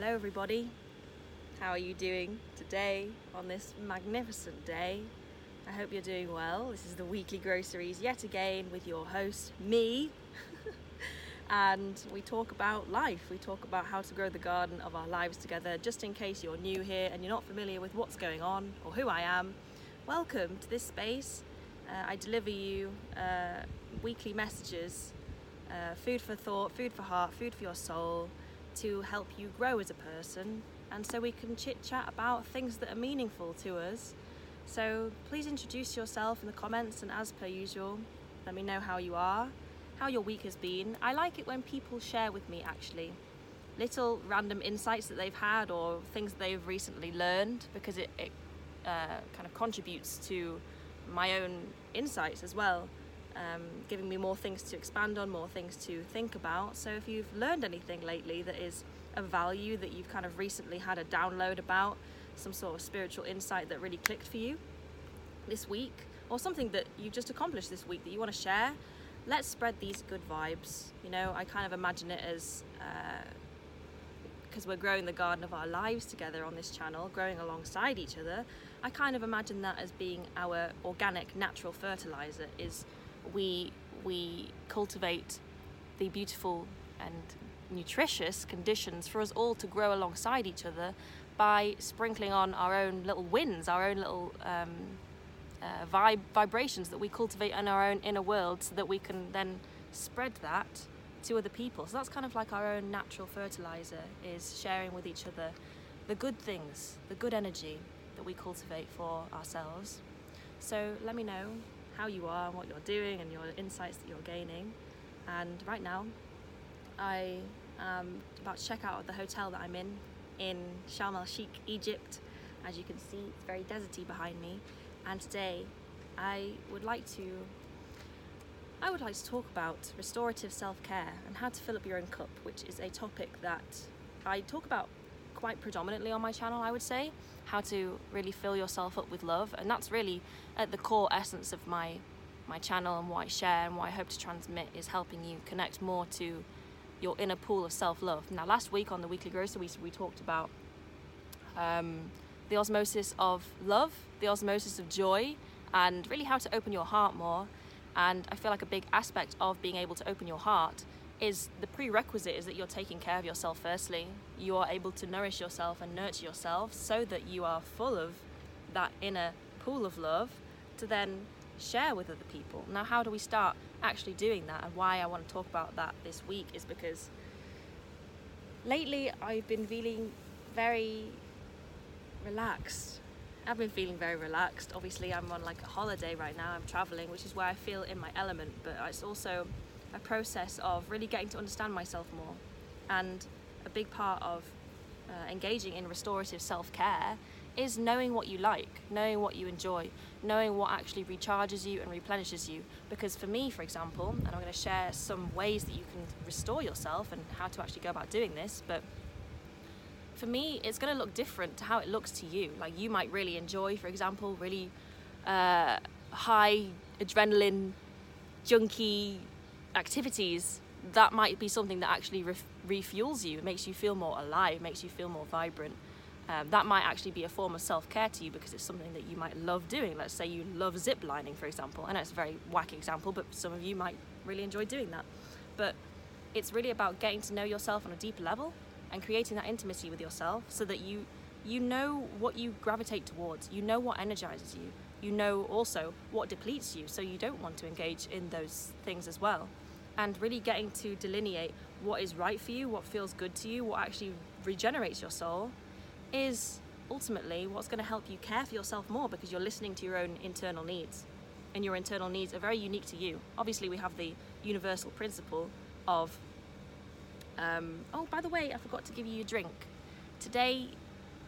Hello, everybody. How are you doing today on this magnificent day? I hope you're doing well. This is the weekly groceries yet again with your host, me. and we talk about life. We talk about how to grow the garden of our lives together. Just in case you're new here and you're not familiar with what's going on or who I am, welcome to this space. Uh, I deliver you uh, weekly messages uh, food for thought, food for heart, food for your soul to help you grow as a person and so we can chit chat about things that are meaningful to us. So please introduce yourself in the comments and as per usual, let me know how you are, how your week has been. I like it when people share with me actually little random insights that they've had or things they've recently learned because it, it uh, kind of contributes to my own insights as well um, giving me more things to expand on, more things to think about. So if you've learned anything lately that is of value that you've kind of recently had a download about, some sort of spiritual insight that really clicked for you this week, or something that you've just accomplished this week that you want to share, let's spread these good vibes. You know, I kind of imagine it as because uh, we're growing the garden of our lives together on this channel, growing alongside each other. I kind of imagine that as being our organic, natural fertilizer. Is we we cultivate the beautiful and nutritious conditions for us all to grow alongside each other by sprinkling on our own little winds, our own little um, uh, vib- vibrations that we cultivate in our own inner world so that we can then spread that to other people. So that's kind of like our own natural fertilizer is sharing with each other the good things, the good energy that we cultivate for ourselves. So let me know how you are and what you're doing and your insights that you're gaining. And right now, I am about to check out of the hotel that I'm in in Sharm el Sheikh, Egypt. As you can see, it's very deserty behind me. And today, I would like to I would like to talk about restorative self-care and how to fill up your own cup, which is a topic that I talk about quite predominantly on my channel, I would say, how to really fill yourself up with love, and that's really at the core essence of my my channel and what I share and what I hope to transmit is helping you connect more to your inner pool of self-love. Now, last week on the weekly grocery, we, we talked about um, the osmosis of love, the osmosis of joy, and really how to open your heart more. And I feel like a big aspect of being able to open your heart is the prerequisite is that you're taking care of yourself firstly. You are able to nourish yourself and nurture yourself so that you are full of that inner pool of love to then share with other people. Now, how do we start actually doing that? And why I want to talk about that this week is because lately I've been feeling very relaxed. I've been feeling very relaxed. Obviously, I'm on like a holiday right now, I'm traveling, which is where I feel in my element, but it's also a process of really getting to understand myself more. And a big part of uh, engaging in restorative self care is knowing what you like, knowing what you enjoy, knowing what actually recharges you and replenishes you. Because for me, for example, and I'm going to share some ways that you can restore yourself and how to actually go about doing this, but for me, it's going to look different to how it looks to you. Like you might really enjoy, for example, really uh, high adrenaline, junky activities, that might be something that actually re- refuels you, makes you feel more alive, makes you feel more vibrant. Um, that might actually be a form of self care to you because it's something that you might love doing. Let's say you love zip lining, for example. I know it's a very wacky example, but some of you might really enjoy doing that. But it's really about getting to know yourself on a deeper level and creating that intimacy with yourself so that you you know what you gravitate towards, you know what energizes you, you know also what depletes you, so you don't want to engage in those things as well and really getting to delineate what is right for you, what feels good to you, what actually regenerates your soul is ultimately what's going to help you care for yourself more because you're listening to your own internal needs. And your internal needs are very unique to you. Obviously, we have the universal principle of, um, oh, by the way, I forgot to give you a drink. Today,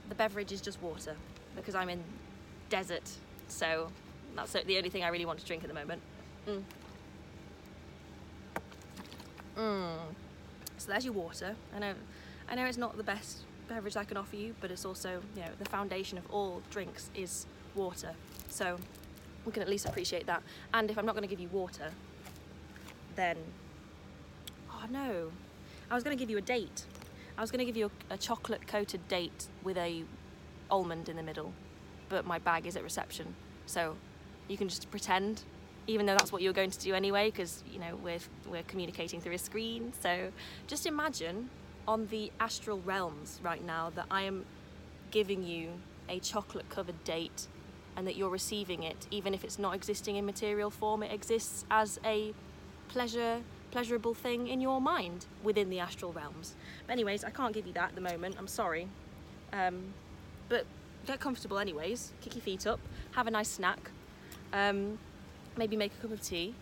the beverage is just water because I'm in desert, so that's the only thing I really want to drink at the moment. Mm. Mm. So there's your water. I know, I know it's not the best beverage I can offer you, but it's also, you know, the foundation of all drinks is water. So we can at least appreciate that. And if I'm not going to give you water, then, oh no, I was going to give you a date. I was going to give you a, a chocolate coated date with a almond in the middle, but my bag is at reception, so you can just pretend, even though that's what you're going to do anyway, because you know we're we're communicating through a screen. So just imagine on the astral realms right now that I am giving you a chocolate covered date and that you're receiving it, even if it's not existing in material form, it exists as a pleasure pleasurable thing in your mind within the astral realms. But anyways, I can't give you that at the moment. I'm sorry. Um, but get comfortable anyways. Kick your feet up. Have a nice snack. Um, maybe make a cup of tea.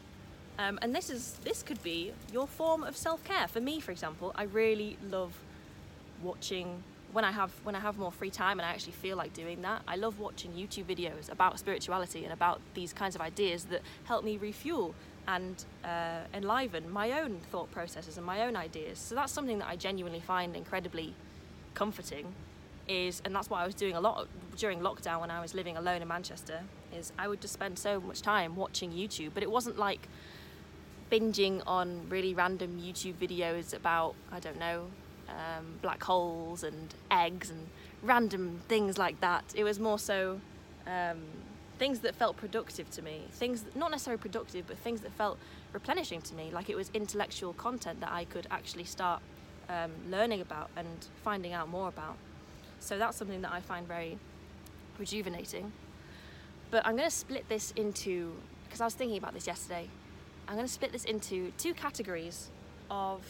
Um, and this is this could be your form of self-care. For me, for example, I really love watching when I have when I have more free time and I actually feel like doing that. I love watching YouTube videos about spirituality and about these kinds of ideas that help me refuel and uh, enliven my own thought processes and my own ideas. So that's something that I genuinely find incredibly comforting. Is and that's what I was doing a lot during lockdown when I was living alone in Manchester. Is I would just spend so much time watching YouTube, but it wasn't like binging on really random YouTube videos about I don't know um, black holes and eggs and random things like that. It was more so. Um, things that felt productive to me, things that, not necessarily productive, but things that felt replenishing to me, like it was intellectual content that I could actually start um, learning about and finding out more about. So that's something that I find very rejuvenating. But I'm going to split this into, because I was thinking about this yesterday, I'm going to split this into two categories of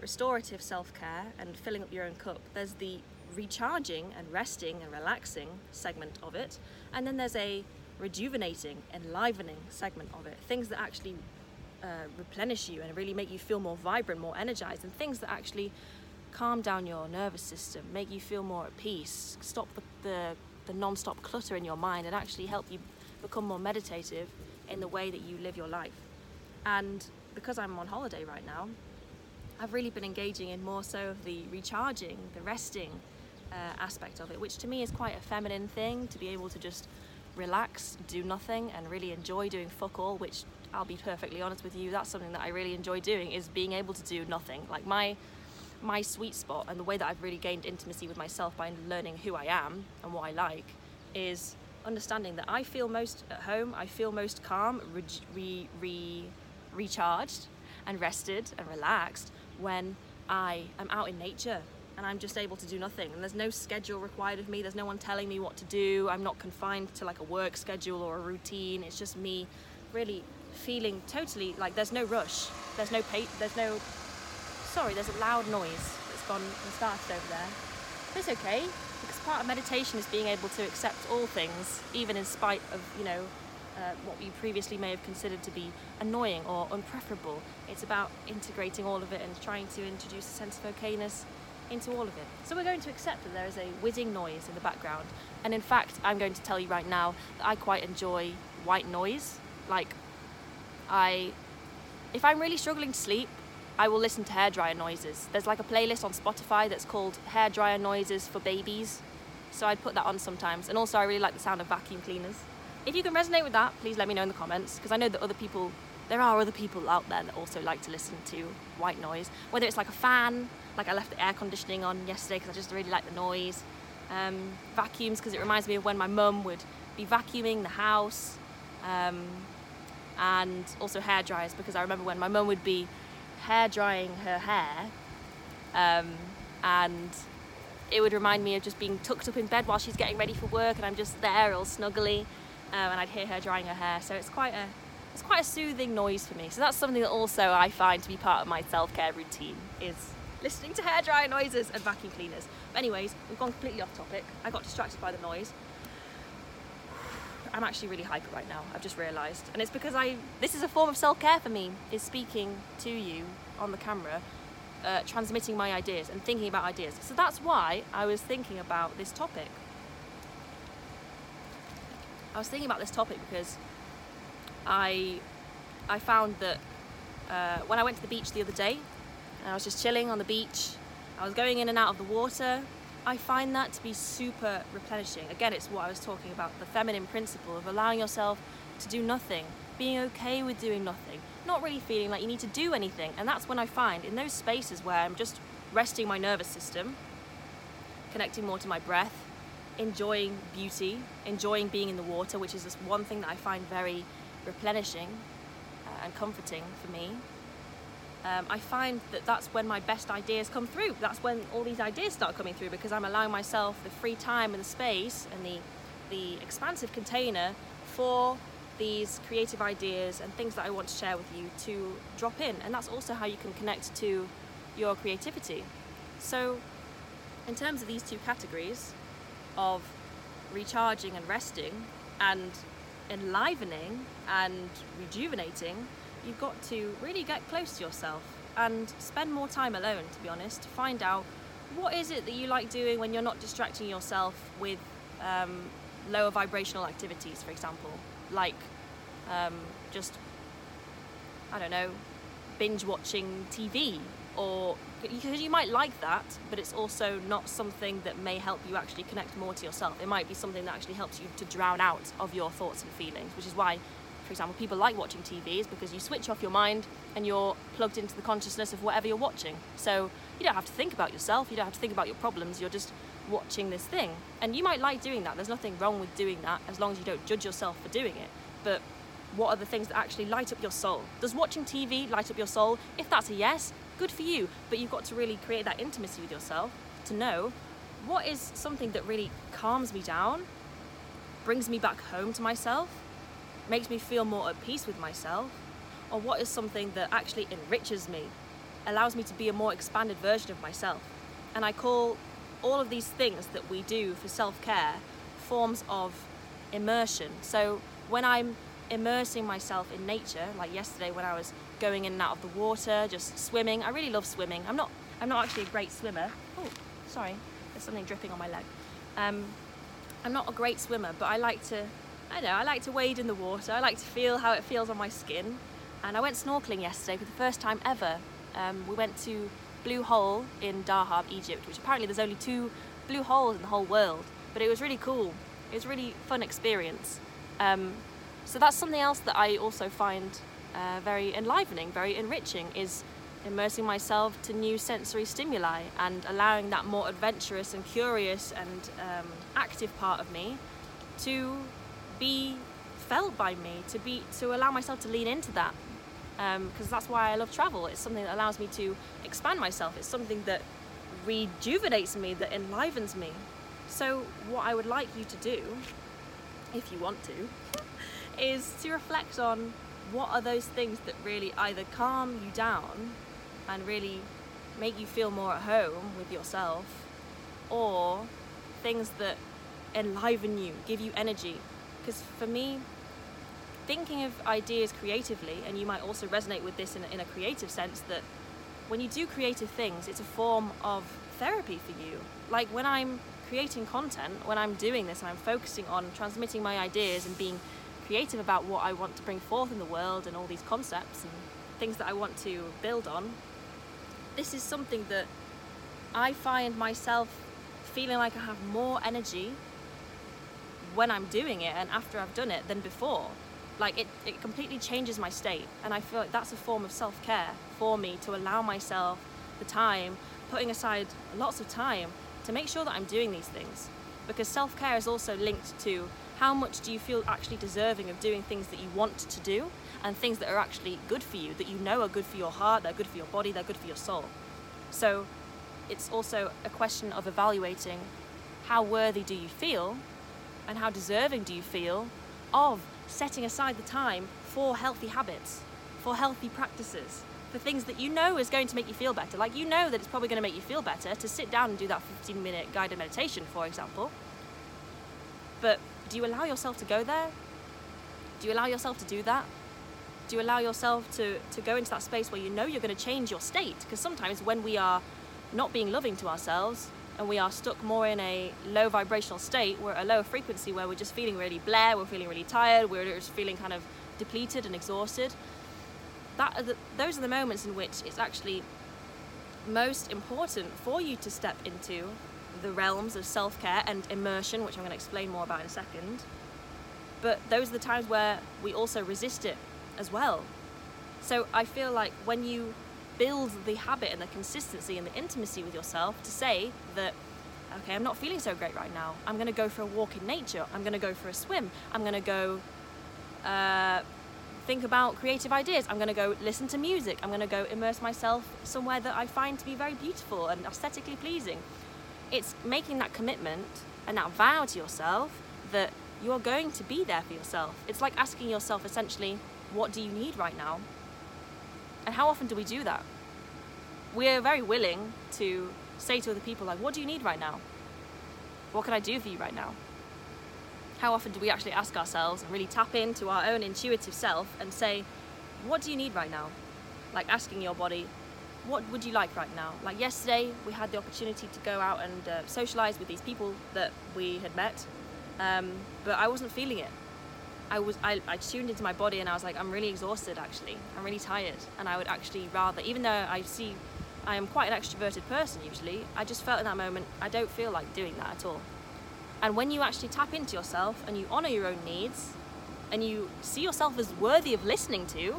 restorative self care and filling up your own cup. There's the recharging and resting and relaxing segment of it, and then there's a rejuvenating, enlivening segment of it. Things that actually uh, replenish you and really make you feel more vibrant, more energized, and things that actually calm down your nervous system, make you feel more at peace, stop the, the, the non stop clutter in your mind, and actually help you become more meditative in the way that you live your life. And because I'm on holiday right now, I've really been engaging in more so of the recharging, the resting uh, aspect of it, which to me is quite a feminine thing to be able to just relax, do nothing, and really enjoy doing fuck all, which I'll be perfectly honest with you, that's something that I really enjoy doing is being able to do nothing. Like my my sweet spot and the way that I've really gained intimacy with myself by learning who I am and what I like is understanding that I feel most at home, I feel most calm, re, re, re, recharged and rested and relaxed when I am out in nature and I'm just able to do nothing. And there's no schedule required of me. There's no one telling me what to do. I'm not confined to like a work schedule or a routine. It's just me really feeling totally like there's no rush. There's no pay, there's no sorry, there's a loud noise that's gone and started over there. But it's okay because part of meditation is being able to accept all things, even in spite of, you know, uh, what you previously may have considered to be annoying or unpreferable. It's about integrating all of it and trying to introduce a sense of okayness into all of it. So we're going to accept that there is a whizzing noise in the background. And in fact, I'm going to tell you right now that I quite enjoy white noise. Like, I, if I'm really struggling to sleep, I will listen to hairdryer noises. There's like a playlist on Spotify that's called Hairdryer Noises for Babies. So I'd put that on sometimes. And also, I really like the sound of vacuum cleaners. If you can resonate with that, please let me know in the comments because I know that other people, there are other people out there that also like to listen to white noise. Whether it's like a fan like I left the air conditioning on yesterday because I just really like the noise. Um, vacuums because it reminds me of when my mum would be vacuuming the house. Um, and also hair dryers because I remember when my mum would be hair drying her hair um, and it would remind me of just being tucked up in bed while she's getting ready for work and I'm just there all snuggly um, and I'd hear her drying her hair so it's quite a it's quite a soothing noise for me so that's something that also I find to be part of my self-care routine is listening to hair dryer noises and vacuum cleaners. But anyways, we've gone completely off topic. I got distracted by the noise. I'm actually really hyper right now. I've just realised, and it's because I. This is a form of self-care for me. Is speaking to you on the camera, uh, transmitting my ideas and thinking about ideas. So that's why I was thinking about this topic. I was thinking about this topic because I I found that uh, when I went to the beach the other day, I was just chilling on the beach. I was going in and out of the water. I find that to be super replenishing. Again, it's what I was talking about the feminine principle of allowing yourself to do nothing, being okay with doing nothing, not really feeling like you need to do anything. And that's when I find in those spaces where I'm just resting my nervous system, connecting more to my breath, enjoying beauty, enjoying being in the water, which is just one thing that I find very replenishing uh, and comforting for me. Um, I find that that's when my best ideas come through. That's when all these ideas start coming through because I'm allowing myself the free time and the space and the the expansive container for these creative ideas and things that I want to share with you to drop in. And that's also how you can connect to your creativity. So, in terms of these two categories of recharging and resting and enlivening and rejuvenating, you've got to really get close to yourself and spend more time alone, to be honest, to find out what is it that you like doing when you're not distracting yourself with um, lower vibrational activities, for example, like um, just, I don't know, binge watching TV or because you might like that, but it's also not something that may help you actually connect more to yourself. It might be something that actually helps you to drown out of your thoughts and feelings, which is why, for example, people like watching TV is because you switch off your mind and you're plugged into the consciousness of whatever you're watching. So you don't have to think about yourself, you don't have to think about your problems, you're just watching this thing. And you might like doing that, there's nothing wrong with doing that as long as you don't judge yourself for doing it. But what are the things that actually light up your soul? Does watching TV light up your soul? If that's a yes, good for you. But you've got to really create that intimacy with yourself to know what is something that really calms me down, brings me back home to myself, makes me feel more at peace with myself, or what is something that actually enriches me, allows me to be a more expanded version of myself. And I call all of these things that we do for self care forms of immersion. So when I'm immersing myself in nature, like yesterday when I was going in and out of the water, just swimming. I really love swimming. I'm not I'm not actually a great swimmer. Oh, sorry, there's something dripping on my leg. Um, I'm not a great swimmer, but I like to I know I like to wade in the water. I like to feel how it feels on my skin. And I went snorkeling yesterday for the first time ever. Um, we went to Blue Hole in Dahab, Egypt, which apparently there's only two blue holes in the whole world. But it was really cool. It was a really fun experience. Um, so that's something else that I also find uh, very enlivening, very enriching, is immersing myself to new sensory stimuli and allowing that more adventurous and curious and um, active part of me to be felt by me, to be to allow myself to lean into that. Because um, that's why I love travel. It's something that allows me to expand myself. It's something that rejuvenates me, that enlivens me. So, what I would like you to do, if you want to, is to reflect on what are those things that really either calm you down and really make you feel more at home with yourself, or things that enliven you, give you energy. Because for me, thinking of ideas creatively, and you might also resonate with this in a, in a creative sense, that when you do creative things, it's a form of therapy for you. Like when I'm creating content, when I'm doing this, I'm focusing on transmitting my ideas and being creative about what I want to bring forth in the world and all these concepts and things that I want to build on, this is something that I find myself feeling like I have more energy when I'm doing it and after I've done it than before. Like it, it completely changes my state, and I feel like that's a form of self care for me to allow myself the time, putting aside lots of time to make sure that I'm doing these things. Because self care is also linked to how much do you feel actually deserving of doing things that you want to do and things that are actually good for you, that you know are good for your heart, they're good for your body, they're good for your soul. So it's also a question of evaluating how worthy do you feel and how deserving do you feel of setting aside the time for healthy habits, for healthy practices, for things that you know is going to make you feel better. Like you know that it's probably going to make you feel better to sit down and do that 15 minute guided meditation, for example. But do you allow yourself to go there? Do you allow yourself to do that? Do you allow yourself to, to go into that space where you know you're going to change your state? Because sometimes when we are not being loving to ourselves and we are stuck more in a low vibrational state, we're at a lower frequency where we're just feeling really blah, we're feeling really tired, we're just feeling kind of depleted and exhausted. That are the, those are the moments in which it's actually most important for you to step into the realms of self care and immersion, which I'm going to explain more about in a second. But those are the times where we also resist it as well. So I feel like when you build the habit and the consistency and the intimacy with yourself to say that okay i'm not feeling so great right now. I'm going to go for a walk in nature. I'm going to go for a swim. I'm going to go uh, think about creative ideas. I'm going to go listen to music. I'm going to go immerse myself somewhere that i find to be very beautiful and aesthetically pleasing. It's making that commitment and that vow to yourself that you're going to be there for yourself. It's like asking yourself essentially what do you need right now and how often do we do that? We're very willing to say to other people, like, what do you need right now? What can I do for you right now? How often do we actually ask ourselves and really tap into our own intuitive self and say, what do you need right now? Like asking your body, what would you like right now? Like yesterday, we had the opportunity to go out and uh, socialize with these people that we had met, um, but I wasn't feeling it. I was I, I tuned into my body and I was like I'm really exhausted actually. I'm really tired. And I would actually rather even though I see I am quite an extroverted person usually I just felt in that moment I don't feel like doing that at all. And when you actually tap into yourself and you honor your own needs and you see yourself as worthy of listening to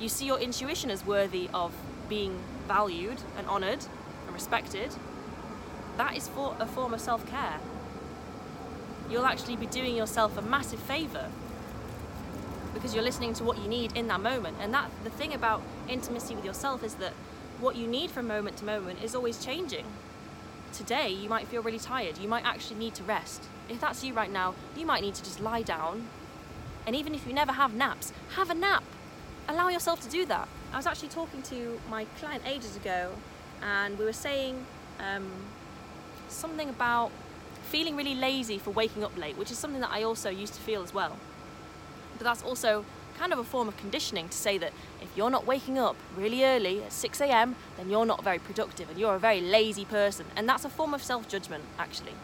you see your intuition as worthy of being valued and honored and respected that is for a form of self-care you'll actually be doing yourself a massive favor because you're listening to what you need in that moment. And that the thing about intimacy with yourself is that what you need from moment to moment is always changing. Today, you might feel really tired. You might actually need to rest. If that's you right now, you might need to just lie down. And even if you never have naps, have a nap. Allow yourself to do that. I was actually talking to my client ages ago, and we were saying um, something about feeling really lazy for waking up late, which is something that I also used to feel as well. But that's also kind of a form of conditioning to say that if you're not waking up really early at 6 a.m., then you're not very productive and you're a very lazy person. And that's a form of self judgment, actually.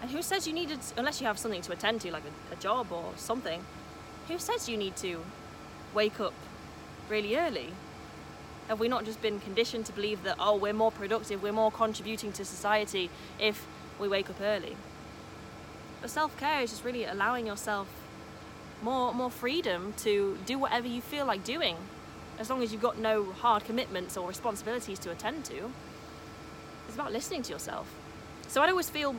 And who says you need needed, unless you have something to attend to, like a, a job or something, who says you need to wake up really early? Have we not just been conditioned to believe that, oh, we're more productive, we're more contributing to society if we wake up early? But self care is just really allowing yourself more, more freedom to do whatever you feel like doing, as long as you've got no hard commitments or responsibilities to attend to. It's about listening to yourself. So I'd always feel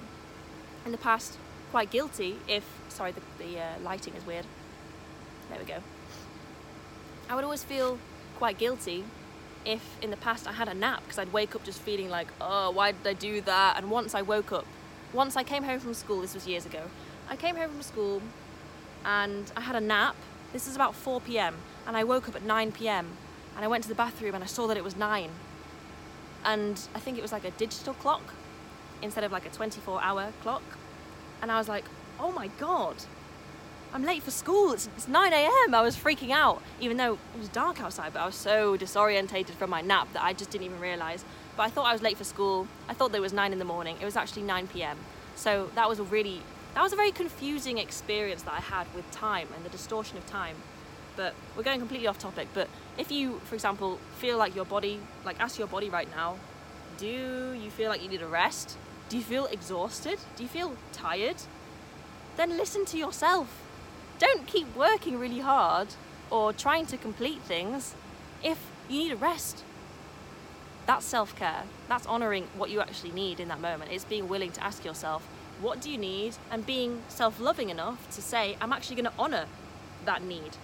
in the past quite guilty if, sorry, the, the uh, lighting is weird. There we go. I would always feel quite guilty if in the past I had a nap because I'd wake up just feeling like, oh, why did I do that? And once I woke up, once I came home from school, this was years ago, I came home from school and I had a nap. This is about 4 pm, and I woke up at 9 pm and I went to the bathroom and I saw that it was 9. And I think it was like a digital clock instead of like a 24 hour clock. And I was like, oh my god, I'm late for school. It's, it's 9 a.m. I was freaking out, even though it was dark outside, but I was so disorientated from my nap that I just didn't even realize. But I thought I was late for school. I thought there was 9 in the morning. It was actually 9 p.m. So that was a really, that was a very confusing experience that I had with time and the distortion of time. But we're going completely off topic. But if you, for example, feel like your body, like ask your body right now, do you feel like you need a rest? Do you feel exhausted? Do you feel tired? Then listen to yourself don't keep working really hard or trying to complete things if you need a rest. That's self care. That's honoring what you actually need in that moment. It's being willing to ask yourself, what do you need? And being self loving enough to say, I'm actually going to honor that need.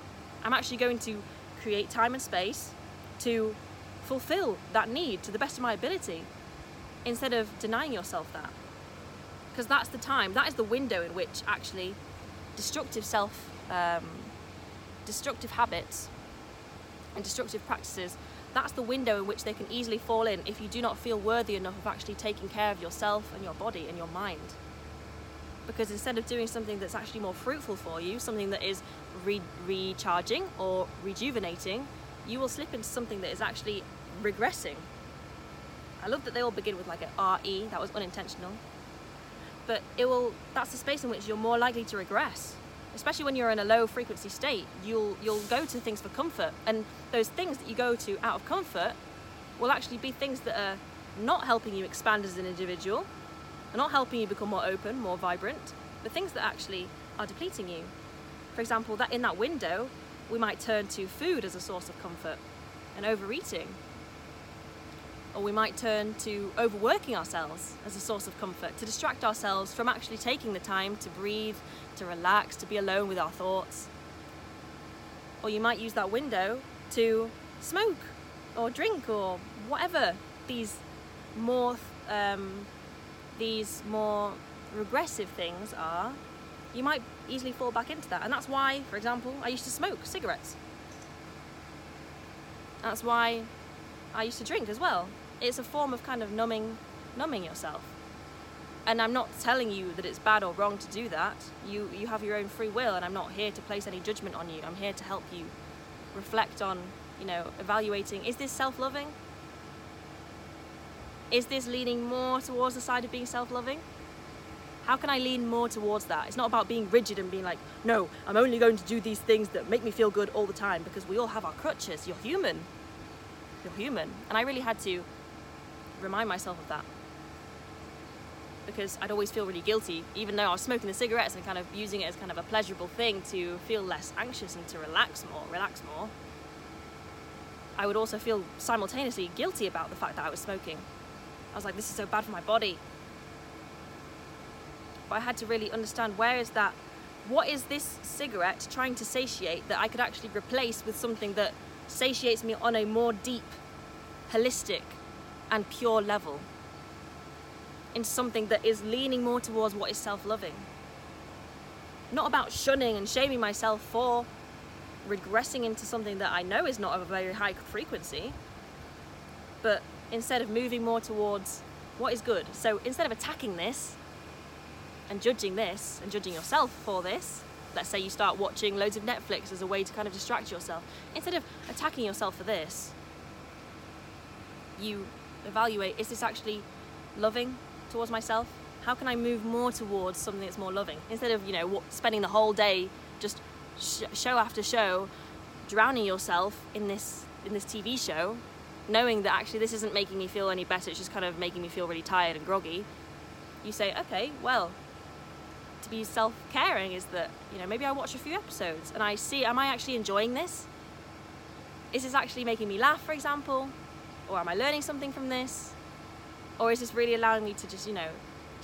I'm actually going to create time and space to fulfill that need to the best of my ability instead of denying yourself that. Because that's the time, that is the window in which actually destructive self, um, destructive habits, and destructive practices, that's the window in which they can easily fall in if you do not feel worthy enough of actually taking care of yourself and your body and your mind. Because instead of doing something that's actually more fruitful for you, something that is re- recharging or rejuvenating, you will slip into something that is actually regressing. I love that they all begin with like a RE, that was unintentional but it will that's the space in which you're more likely to regress. Especially when you're in a low frequency state you'll you'll go to things for comfort. And those things that you go to out of comfort will actually be things that are not helping you expand as an individual are not helping you become more open more vibrant but things that actually are depleting you. For example that in that window we might turn to food as a source of comfort and overeating. Or we might turn to overworking ourselves as a source of comfort to distract ourselves from actually taking the time to breathe, to relax, to be alone with our thoughts. Or you might use that window to smoke or drink or whatever these more um, these more regressive things are, you might easily fall back into that. And that's why, for example, I used to smoke cigarettes. That's why I used to drink as well. It's a form of kind of numbing numbing yourself. And I'm not telling you that it's bad or wrong to do that. You you have your own free will and I'm not here to place any judgment on you. I'm here to help you reflect on, you know, evaluating is this self-loving? Is this leaning more towards the side of being self-loving? How can I lean more towards that? It's not about being rigid and being like, no, I'm only going to do these things that make me feel good all the time because we all have our crutches. You're human. You're human. And I really had to remind myself of that because I'd always feel really guilty, even though I was smoking the cigarettes and kind of using it as kind of a pleasurable thing to feel less anxious and to relax more, relax more. I would also feel simultaneously guilty about the fact that I was smoking. I was like, this is so bad for my body. But I had to really understand where is that, what is this cigarette trying to satiate that I could actually replace with something that satiates me on a more deep, holistic, and pure level? Into something that is leaning more towards what is self loving. Not about shunning and shaming myself for regressing into something that I know is not of a very high frequency, but instead of moving more towards what is good. So instead of attacking this and judging this and judging yourself for this, let's say you start watching loads of Netflix as a way to kind of distract yourself, instead of attacking yourself for this, you evaluate is this actually loving towards myself? How can I move more towards something that's more loving? Instead of, you know, spending the whole day just sh- show after show drowning yourself in this in this TV show knowing that actually this isn't making me feel any better, it's just kind of making me feel really tired and groggy, you say, okay, well, to be self caring is that, you know, maybe I watch a few episodes and I see, am I actually enjoying this? Is this actually making me laugh, for example? Or am I learning something from this? Or is this really allowing me to just, you know,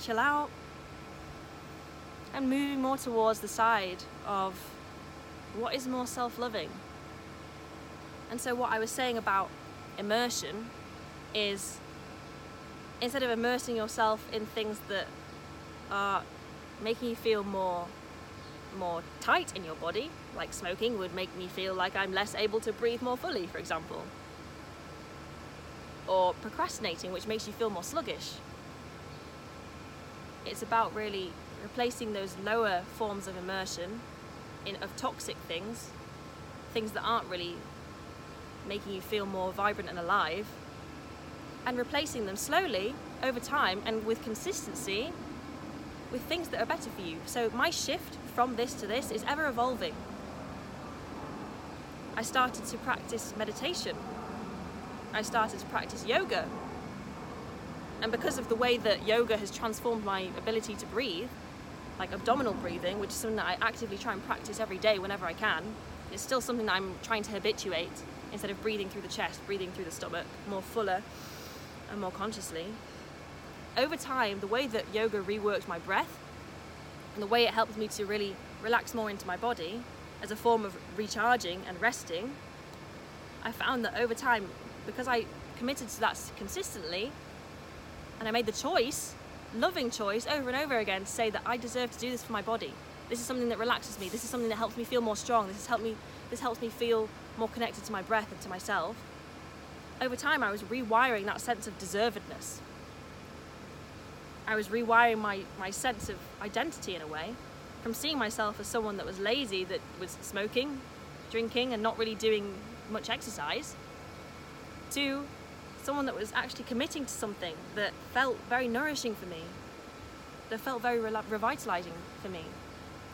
chill out? And moving more towards the side of what is more self loving. And so, what I was saying about immersion is instead of immersing yourself in things that are making you feel more more tight in your body, like smoking would make me feel like I'm less able to breathe more fully, for example. Or procrastinating, which makes you feel more sluggish. It's about really replacing those lower forms of immersion in of toxic things, things that aren't really making you feel more vibrant and alive, and replacing them slowly over time and with consistency with things that are better for you. So my shift from this to this is ever evolving. I started to practice meditation. I started to practice yoga. And because of the way that yoga has transformed my ability to breathe, like abdominal breathing, which is something that I actively try and practice every day whenever I can, it's still something that I'm trying to habituate instead of breathing through the chest, breathing through the stomach, more fuller and more consciously. Over time, the way that yoga reworked my breath and the way it helped me to really relax more into my body as a form of recharging and resting, I found that over time, because I committed to that consistently and I made the choice, loving choice over and over again to say that I deserve to do this for my body. This is something that relaxes me. This is something that helps me feel more strong. This has helped me this helps me feel more connected to my breath and to myself. Over time, I was rewiring that sense of deservedness. I was rewiring my, my sense of identity in a way from seeing myself as someone that was lazy, that was smoking, drinking, and not really doing much exercise, to someone that was actually committing to something that felt very nourishing for me, that felt very re- revitalizing for me.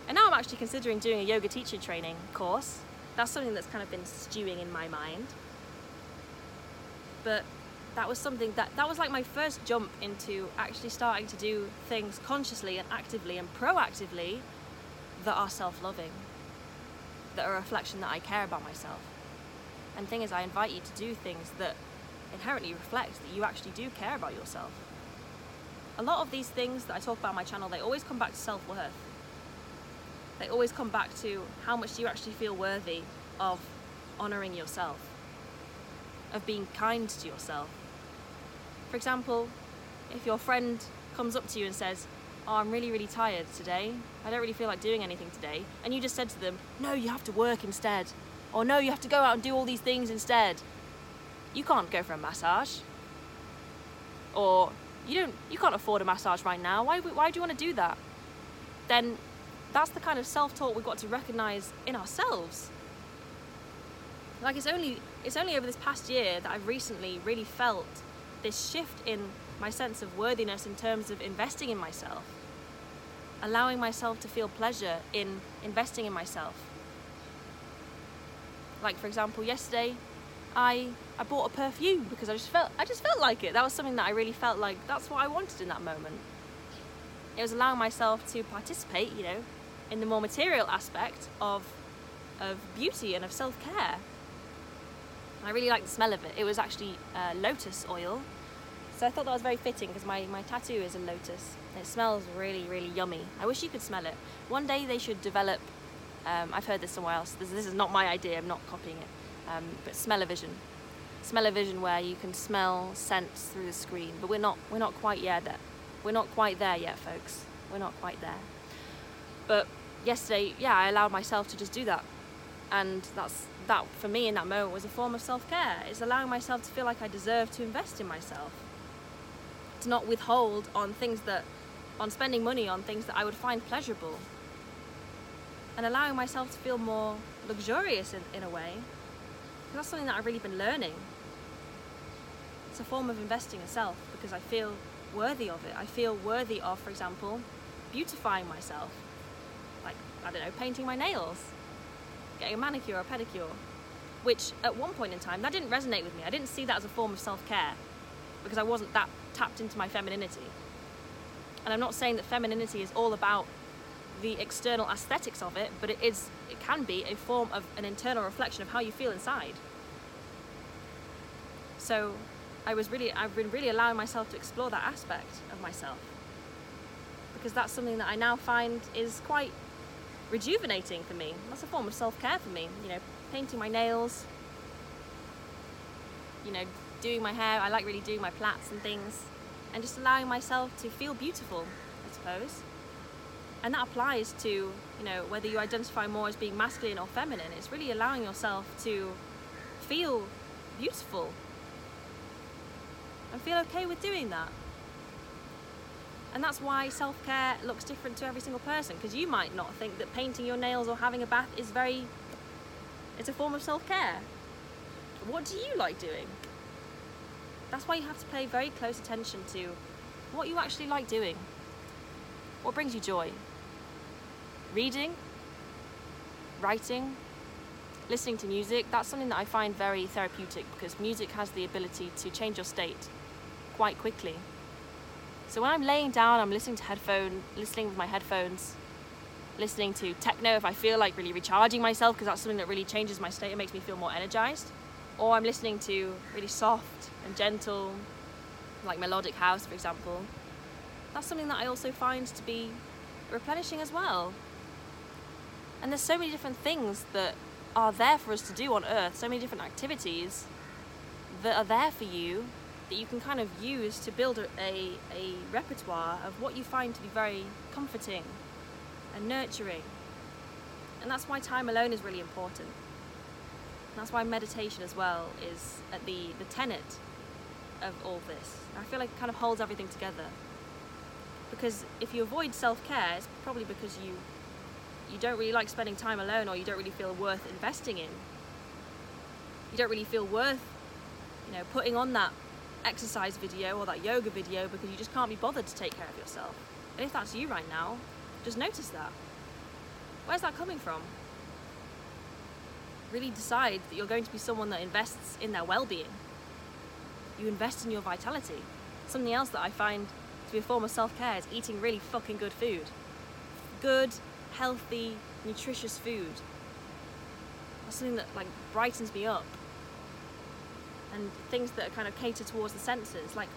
And now I'm actually considering doing a yoga teacher training course that's something that's kind of been stewing in my mind. But that was something that that was like my first jump into actually starting to do things consciously and actively and proactively that are self-loving. that are a reflection that I care about myself. And thing is, I invite you to do things that inherently reflect that you actually do care about yourself. A lot of these things that I talk about on my channel, they always come back to self worth. They always come back to how much do you actually feel worthy of honouring yourself, of being kind to yourself. For example, if your friend comes up to you and says, Oh, I'm really, really tired today. I don't really feel like doing anything today. And you just said to them, No, you have to work instead. Or no, you have to go out and do all these things instead. You can't go for a massage. Or you don't you can't afford a massage right now. Why why do you want to do that? Then that's the kind of self-talk we've got to recognize in ourselves. Like it's only it's only over this past year that I've recently really felt this shift in my sense of worthiness in terms of investing in myself allowing myself to feel pleasure in investing in myself. Like for example, yesterday I I bought a perfume because I just felt I just felt like it. That was something that I really felt like that's what I wanted in that moment. It was allowing myself to participate, you know, in the more material aspect of of beauty and of self-care. I really liked the smell of it. It was actually uh, lotus oil. So I thought that was very fitting because my, my tattoo is a lotus. It smells really, really yummy. I wish you could smell it. One day they should develop, um, I've heard this somewhere else, this, this, is not my idea, I'm not copying it, um, but smell-o-vision. Smell-o-vision where you can smell scents through the screen, but we're not, we're not quite yet there. We're not quite there yet, folks. We're not quite there. But yesterday, yeah, I allowed myself to just do that. And that's that for me in that moment was a form of self-care. It's allowing myself to feel like I deserve to invest in myself. To not withhold on things that on spending money on things that I would find pleasurable and allowing myself to feel more luxurious in, in a way. That's something that I've really been learning. It's a form of investing in self because I feel worthy of it. I feel worthy of, for example, beautifying myself. Like, I don't know, painting my nails, getting a manicure or a pedicure. Which at one point in time, that didn't resonate with me. I didn't see that as a form of self care because I wasn't that tapped into my femininity. And I'm not saying that femininity is all about the external aesthetics of it, but it is it can be a form of an internal reflection of how you feel inside. So I was really I've been really allowing myself to explore that aspect of myself. Because that's something that I now find is quite rejuvenating for me. That's a form of self-care for me, you know, painting my nails, you know, doing my hair. I like really doing my plaits and things and just allowing myself to feel beautiful, I suppose. And that applies to, you know, whether you identify more as being masculine or feminine, it's really allowing yourself to feel beautiful and feel okay with doing that. And that's why self care looks different to every single person because you might not think that painting your nails or having a bath is very, it's a form of self care. What do you like doing? That's why you have to pay very close attention to what you actually like doing. What brings you joy? Reading, writing, listening to music, that's something that I find very therapeutic because music has the ability to change your state quite quickly. So when I'm laying down, I'm listening to headphone, listening with my headphones, listening to techno if I feel like really recharging myself because that's something that really changes my state, and makes me feel more energized. Or I'm listening to really soft and gentle, like melodic house, for example. That's something that I also find to be replenishing as well. And there's so many different things that are there for us to do on Earth, so many different activities that are there for you that you can kind of use to build a, a, a repertoire of what you find to be very comforting and nurturing. And that's why time alone is really important. That's why meditation as well is at the, the tenet of all this. I feel like it kind of holds everything together. Because if you avoid self-care, it's probably because you you don't really like spending time alone or you don't really feel worth investing in. You don't really feel worth, you know, putting on that exercise video or that yoga video because you just can't be bothered to take care of yourself. And if that's you right now, just notice that. Where's that coming from? really decide that you're going to be someone that invests in their well-being. You invest in your vitality. Something else that I find to be a form of self-care is eating really fucking good food. Good, healthy, nutritious food. That's something that like brightens me up. And things that are kind of cater towards the senses, like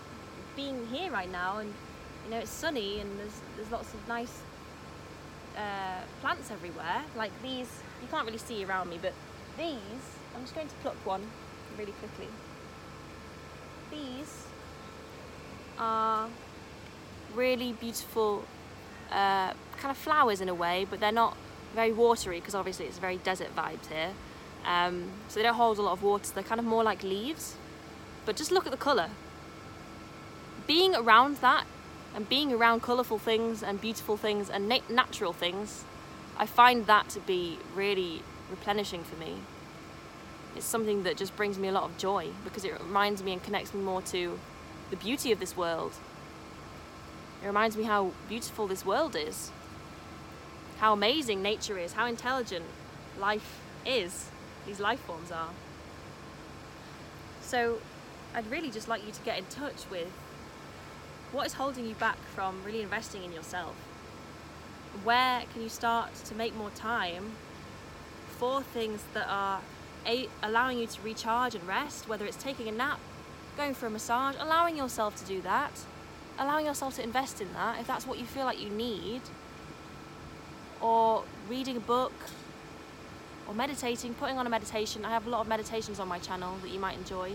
being here right now, and you know it's sunny and there's there's lots of nice uh, plants everywhere. Like these, you can't really see around me, but these, I'm just going to pluck one really quickly. These are really beautiful uh, kind of flowers in a way, but they're not very watery because obviously it's very desert vibes here. Um, so they don't hold a lot of water, so they're kind of more like leaves. But just look at the colour. Being around that and being around colourful things and beautiful things and na- natural things, I find that to be really replenishing for me. It's something that just brings me a lot of joy because it reminds me and connects me more to the beauty of this world. It reminds me how beautiful this world is, how amazing nature is, how intelligent life is, these life forms are. So, I'd really just like you to get in touch with what is holding you back from really investing in yourself? Where can you start to make more time for things that are a- allowing you to recharge and rest, whether it's taking a nap, going for a massage, allowing yourself to do that, allowing yourself to invest in that if that's what you feel like you need, or reading a book, or meditating, putting on a meditation. I have a lot of meditations on my channel that you might enjoy.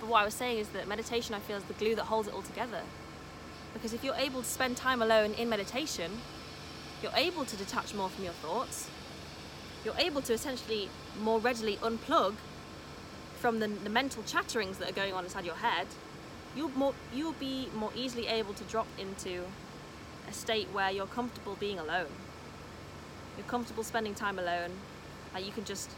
But what I was saying is that meditation, I feel, is the glue that holds it all together. Because if you're able to spend time alone in meditation, you're able to detach more from your thoughts. You're able to essentially more readily unplug from the, the mental chatterings that are going on inside your head. You'll more you'll be more easily able to drop into a state where you're comfortable being alone. You're comfortable spending time alone. Like you can just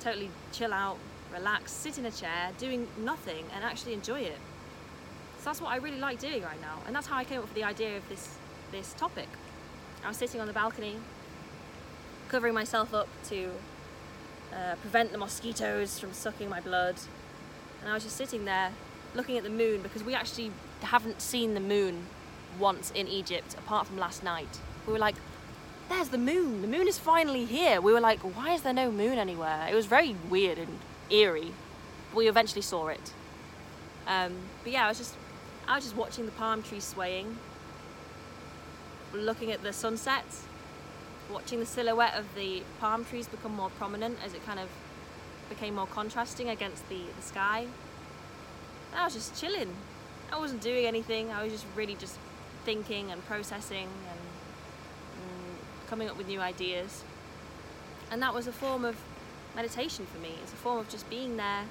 totally chill out, relax, sit in a chair, doing nothing, and actually enjoy it. So that's what I really like doing right now, and that's how I came up with the idea of this this topic. I was sitting on the balcony, covering myself up to uh, prevent the mosquitoes from sucking my blood, and I was just sitting there looking at the moon because we actually haven't seen the moon once in Egypt apart from last night. We were like, there's the moon. The moon is finally here. We were like, why is there no moon anywhere? It was very weird and eerie. We eventually saw it. Um, but yeah, I was just, I was just watching the palm trees swaying, looking at the sunset, watching the silhouette of the palm trees become more prominent as it kind of became more contrasting against the, the sky. And I was just chilling. I wasn't doing anything. I was just really just thinking and processing and mm, coming up with new ideas. And that was a form of meditation for me. It's a form of just being there,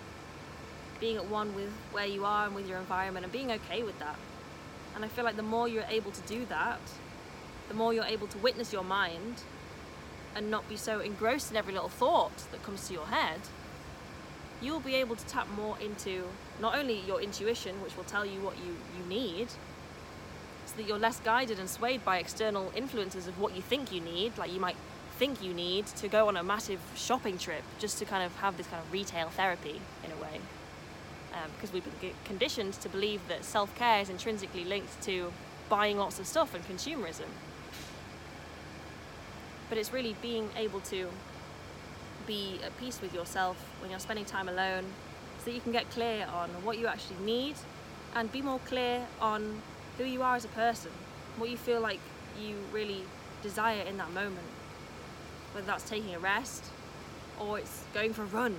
being at one with where you are and with your environment and being okay with that. And I feel like the more you're able to do that, the more you're able to witness your mind and not be so engrossed in every little thought that comes to your head, you'll be able to tap more into not only your intuition, which will tell you what you, you need, so that you're less guided and swayed by external influences of what you think you need. Like you might think you need to go on a massive shopping trip just to kind of have this kind of retail therapy in a way. Um, because we've been conditioned to believe that self care is intrinsically linked to buying lots of stuff and consumerism. But it's really being able to be at peace with yourself when you're spending time alone so you can get clear on what you actually need and be more clear on who you are as a person, what you feel like you really desire in that moment. Whether that's taking a rest or it's going for a run,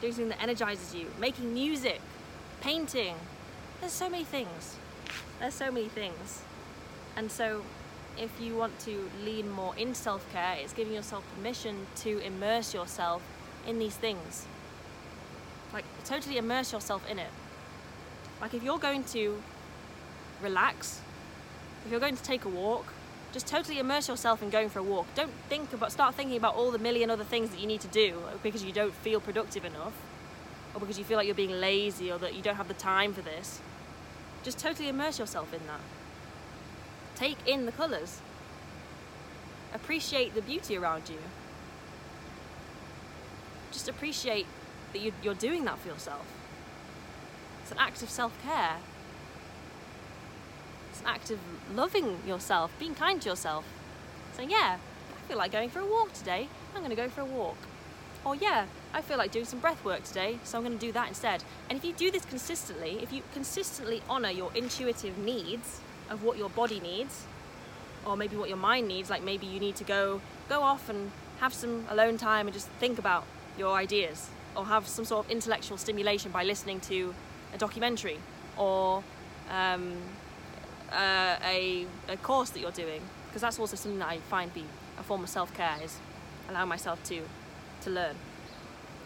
doing something that energizes you, making music, painting. There's so many things. There's so many things. And so if you want to lean more in self care, it's giving yourself permission to immerse yourself in these things. Like, totally immerse yourself in it. Like, if you're going to relax, if you're going to take a walk, just totally immerse yourself in going for a walk. Don't think about, start thinking about all the million other things that you need to do because you don't feel productive enough, or because you feel like you're being lazy, or that you don't have the time for this. Just totally immerse yourself in that. Take in the colours. Appreciate the beauty around you. Just appreciate that you're doing that for yourself. It's an act of self care. It's an act of loving yourself, being kind to yourself. Saying, yeah, I feel like going for a walk today. I'm going to go for a walk. Or, yeah, I feel like doing some breath work today, so I'm going to do that instead. And if you do this consistently, if you consistently honor your intuitive needs of what your body needs, or maybe what your mind needs, like maybe you need to go go off and have some alone time and just think about your ideas, or have some sort of intellectual stimulation by listening to a documentary or um, uh, a, a course that you're doing, because that's also something that I find be a form of self-care is allowing myself to to learn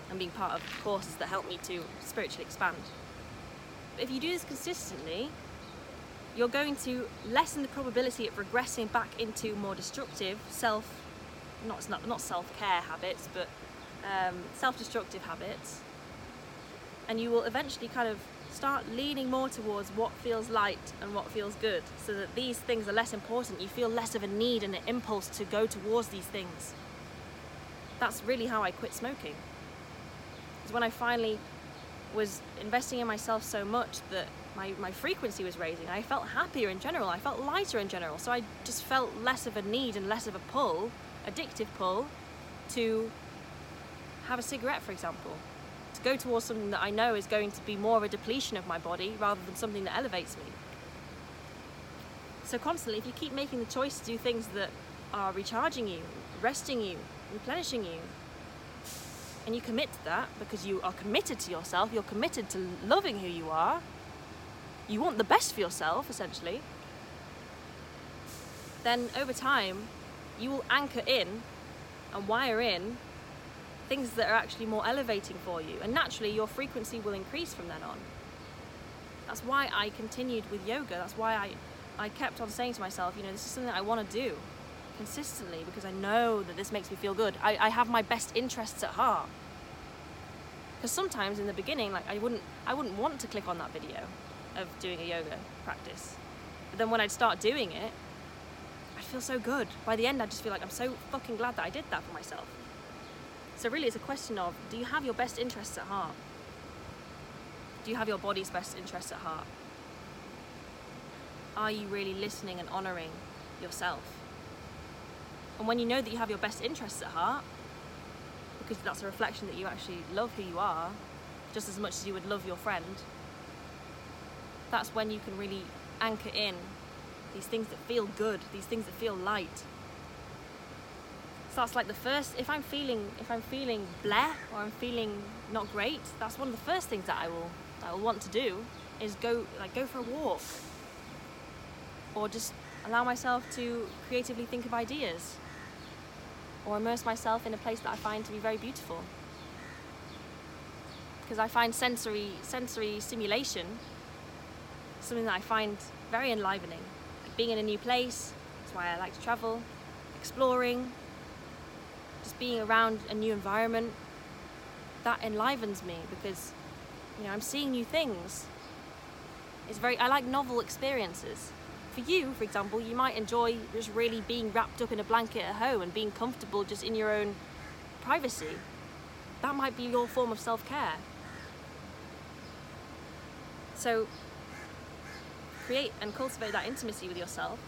and being part of courses that help me to spiritually expand. But if you do this consistently, you're going to lessen the probability of regressing back into more destructive self, not not, not self-care habits, but um, self-destructive habits, and you will eventually kind of start leaning more towards what feels light and what feels good, so that these things are less important. You feel less of a need and an impulse to go towards these things. That's really how I quit smoking. Because when I finally was investing in myself so much that my, my frequency was raising. I felt happier in general. I felt lighter in general. So I just felt less of a need and less of a pull, addictive pull, to have a cigarette, for example. To go towards something that I know is going to be more of a depletion of my body rather than something that elevates me. So constantly, if you keep making the choice to do things that are recharging you, resting you, replenishing you, and you commit to that because you are committed to yourself, you're committed to loving who you are, you want the best for yourself, essentially, then over time, you will anchor in and wire in things that are actually more elevating for you. And naturally, your frequency will increase from then on. That's why I continued with yoga. That's why I, I kept on saying to myself, you know, this is something I want to do consistently because I know that this makes me feel good. I, I have my best interests at heart. Because sometimes in the beginning, like I wouldn't, I wouldn't want to click on that video of doing a yoga practice. But then when I'd start doing it, I'd feel so good. By the end, I'd just feel like I'm so fucking glad that I did that for myself. So really, it's a question of: Do you have your best interests at heart? Do you have your body's best interests at heart? Are you really listening and honouring yourself? And when you know that you have your best interests at heart, because that's a reflection that you actually love who you are, just as much as you would love your friend, that's when you can really anchor in these things that feel good, these things that feel light. So that's like the first if I'm feeling if I'm feeling bleh or I'm feeling not great, that's one of the first things that I will I will want to do is go like go for a walk. Or just allow myself to creatively think of ideas. Or immerse myself in a place that I find to be very beautiful. Because I find sensory sensory stimulation something that I find very enlivening. Like being in a new place, that's why I like to travel, exploring, just being around a new environment, that enlivens me because you know I'm seeing new things. It's very I like novel experiences. For you, for example, you might enjoy just really being wrapped up in a blanket at home and being comfortable just in your own privacy. That might be your form of self-care. So create and cultivate that intimacy with yourself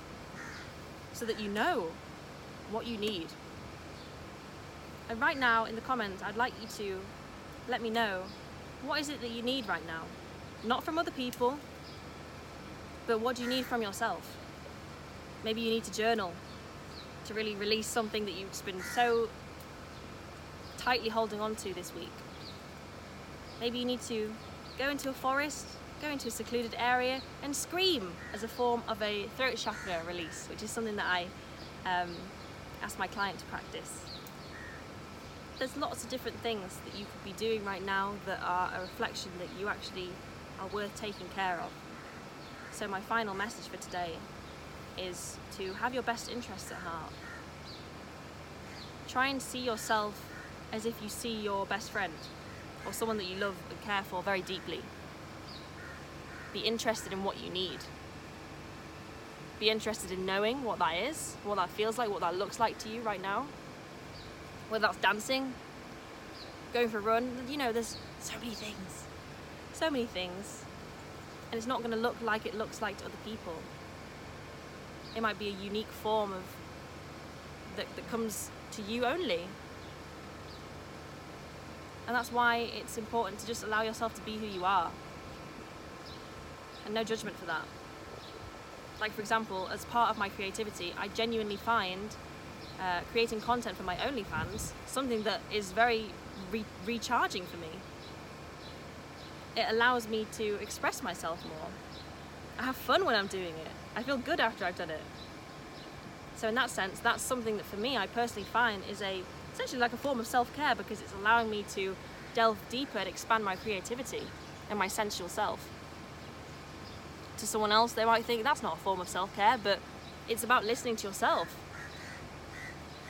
so that you know what you need. And right now in the comments, I'd like you to let me know what is it that you need right now? Not from other people, but what do you need from yourself? Maybe you need to journal to really release something that you've been so tightly holding on to this week. Maybe you need to go into a forest go into a secluded area and scream as a form of a throat chakra release, which is something that I um, ask my client to practice. There's lots of different things that you could be doing right now that are a reflection that you actually are worth taking care of. So, my final message for today is to have your best interests at heart. Try and see yourself as if you see your best friend or someone that you love and care for very deeply be interested in what you need. Be interested in knowing what that is, what that feels like, what that looks like to you right now. Whether that's dancing, going for a run, you know, there's so many things. So many things. And it's not going to look like it looks like to other people. It might be a unique form of that, that comes to you only. And that's why it's important to just allow yourself to be who you are. And no judgment for that. Like, for example, as part of my creativity, I genuinely find uh, creating content for my OnlyFans something that is very re- recharging for me. It allows me to express myself more. I have fun when I'm doing it. I feel good after I've done it. So in that sense, that's something that for me, I personally find is a essentially like a form of self-care because it's allowing me to delve deeper and expand my creativity and my sensual self. To someone else, they might think that's not a form of self-care, but it's about listening to yourself,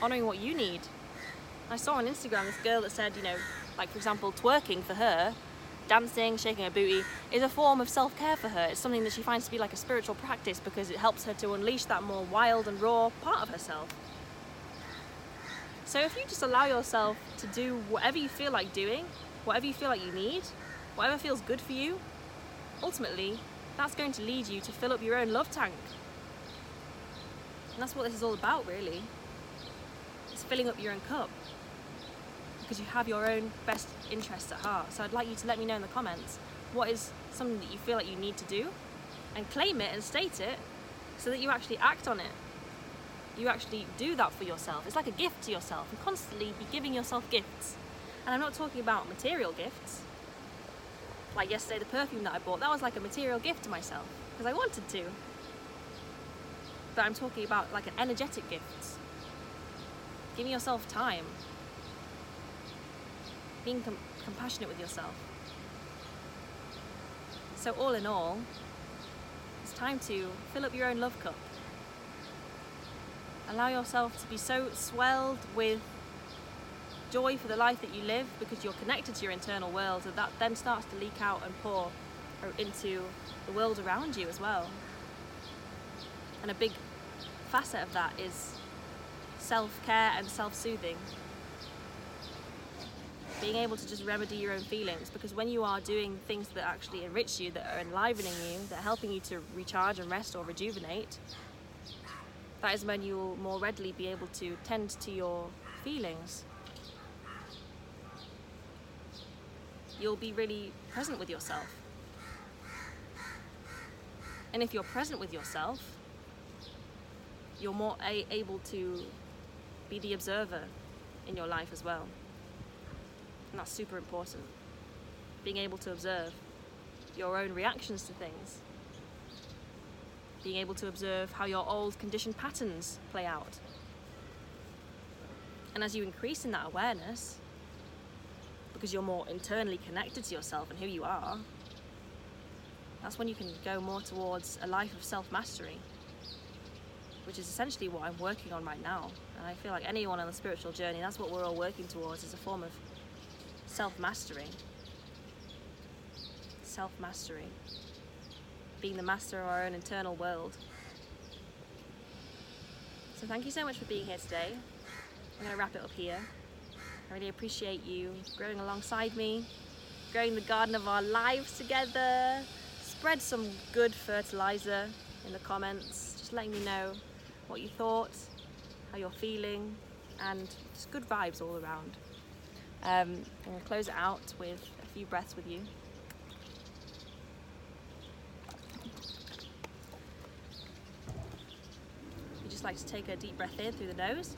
honoring what you need. I saw on Instagram this girl that said, you know, like for example, twerking for her dancing, shaking her booty, is a form of self care for her. It's something that she finds to be like a spiritual practice because it helps her to unleash that more wild and raw part of herself. So if you just allow yourself to do whatever you feel like doing, whatever you feel like you need, whatever feels good for you, ultimately, that's going to lead you to fill up your own love tank. And that's what this is all about, really. Filling up your own cup because you have your own best interests at heart. So I'd like you to let me know in the comments what is something that you feel like you need to do and claim it and state it so that you actually act on it. You actually do that for yourself. It's like a gift to yourself and constantly be giving yourself gifts. And I'm not talking about material gifts. Like yesterday, the perfume that I bought, that was like a material gift to myself because I wanted to. But I'm talking about like an energetic gift. Giving yourself time, being com- compassionate with yourself. So, all in all, it's time to fill up your own love cup. Allow yourself to be so swelled with joy for the life that you live because you're connected to your internal world, and that then starts to leak out and pour into the world around you as well. And a big facet of that is self care and self soothing being able to just remedy your own feelings because when you are doing things that actually enrich you, that are enlivening you, that are helping you to recharge and rest or rejuvenate, that is when you will more readily be able to tend to your feelings. You'll be really present with yourself. And if you're present with yourself, you're more able to be the observer in your life as well. And that's super important. Being able to observe your own reactions to things. Being able to observe how your old conditioned patterns play out. And as you increase in that awareness, because you're more internally connected to yourself and who you are, that's when you can go more towards a life of self mastery, which is essentially what I'm working on right now. And I feel like anyone on the spiritual journey, that's what we're all working towards, is a form of self mastery. Self mastery. Being the master of our own internal world. So, thank you so much for being here today. I'm going to wrap it up here. I really appreciate you growing alongside me, growing the garden of our lives together. Spread some good fertilizer in the comments, just letting me know what you thought, how you're feeling, and just good vibes all around. Um, I'm going to close it out with a few breaths with you. You just like to take a deep breath in through the nose,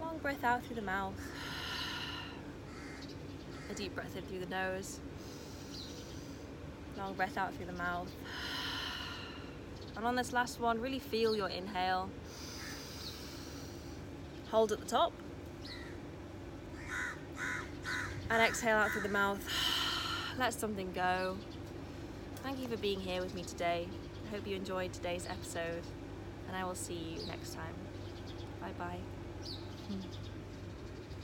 long breath out through the mouth, a deep breath in through the nose, long breath out through the mouth. And on this last one, really feel your inhale. Hold at the top and exhale out through the mouth. Let something go. Thank you for being here with me today. I hope you enjoyed today's episode, and I will see you next time. Bye bye. Hmm.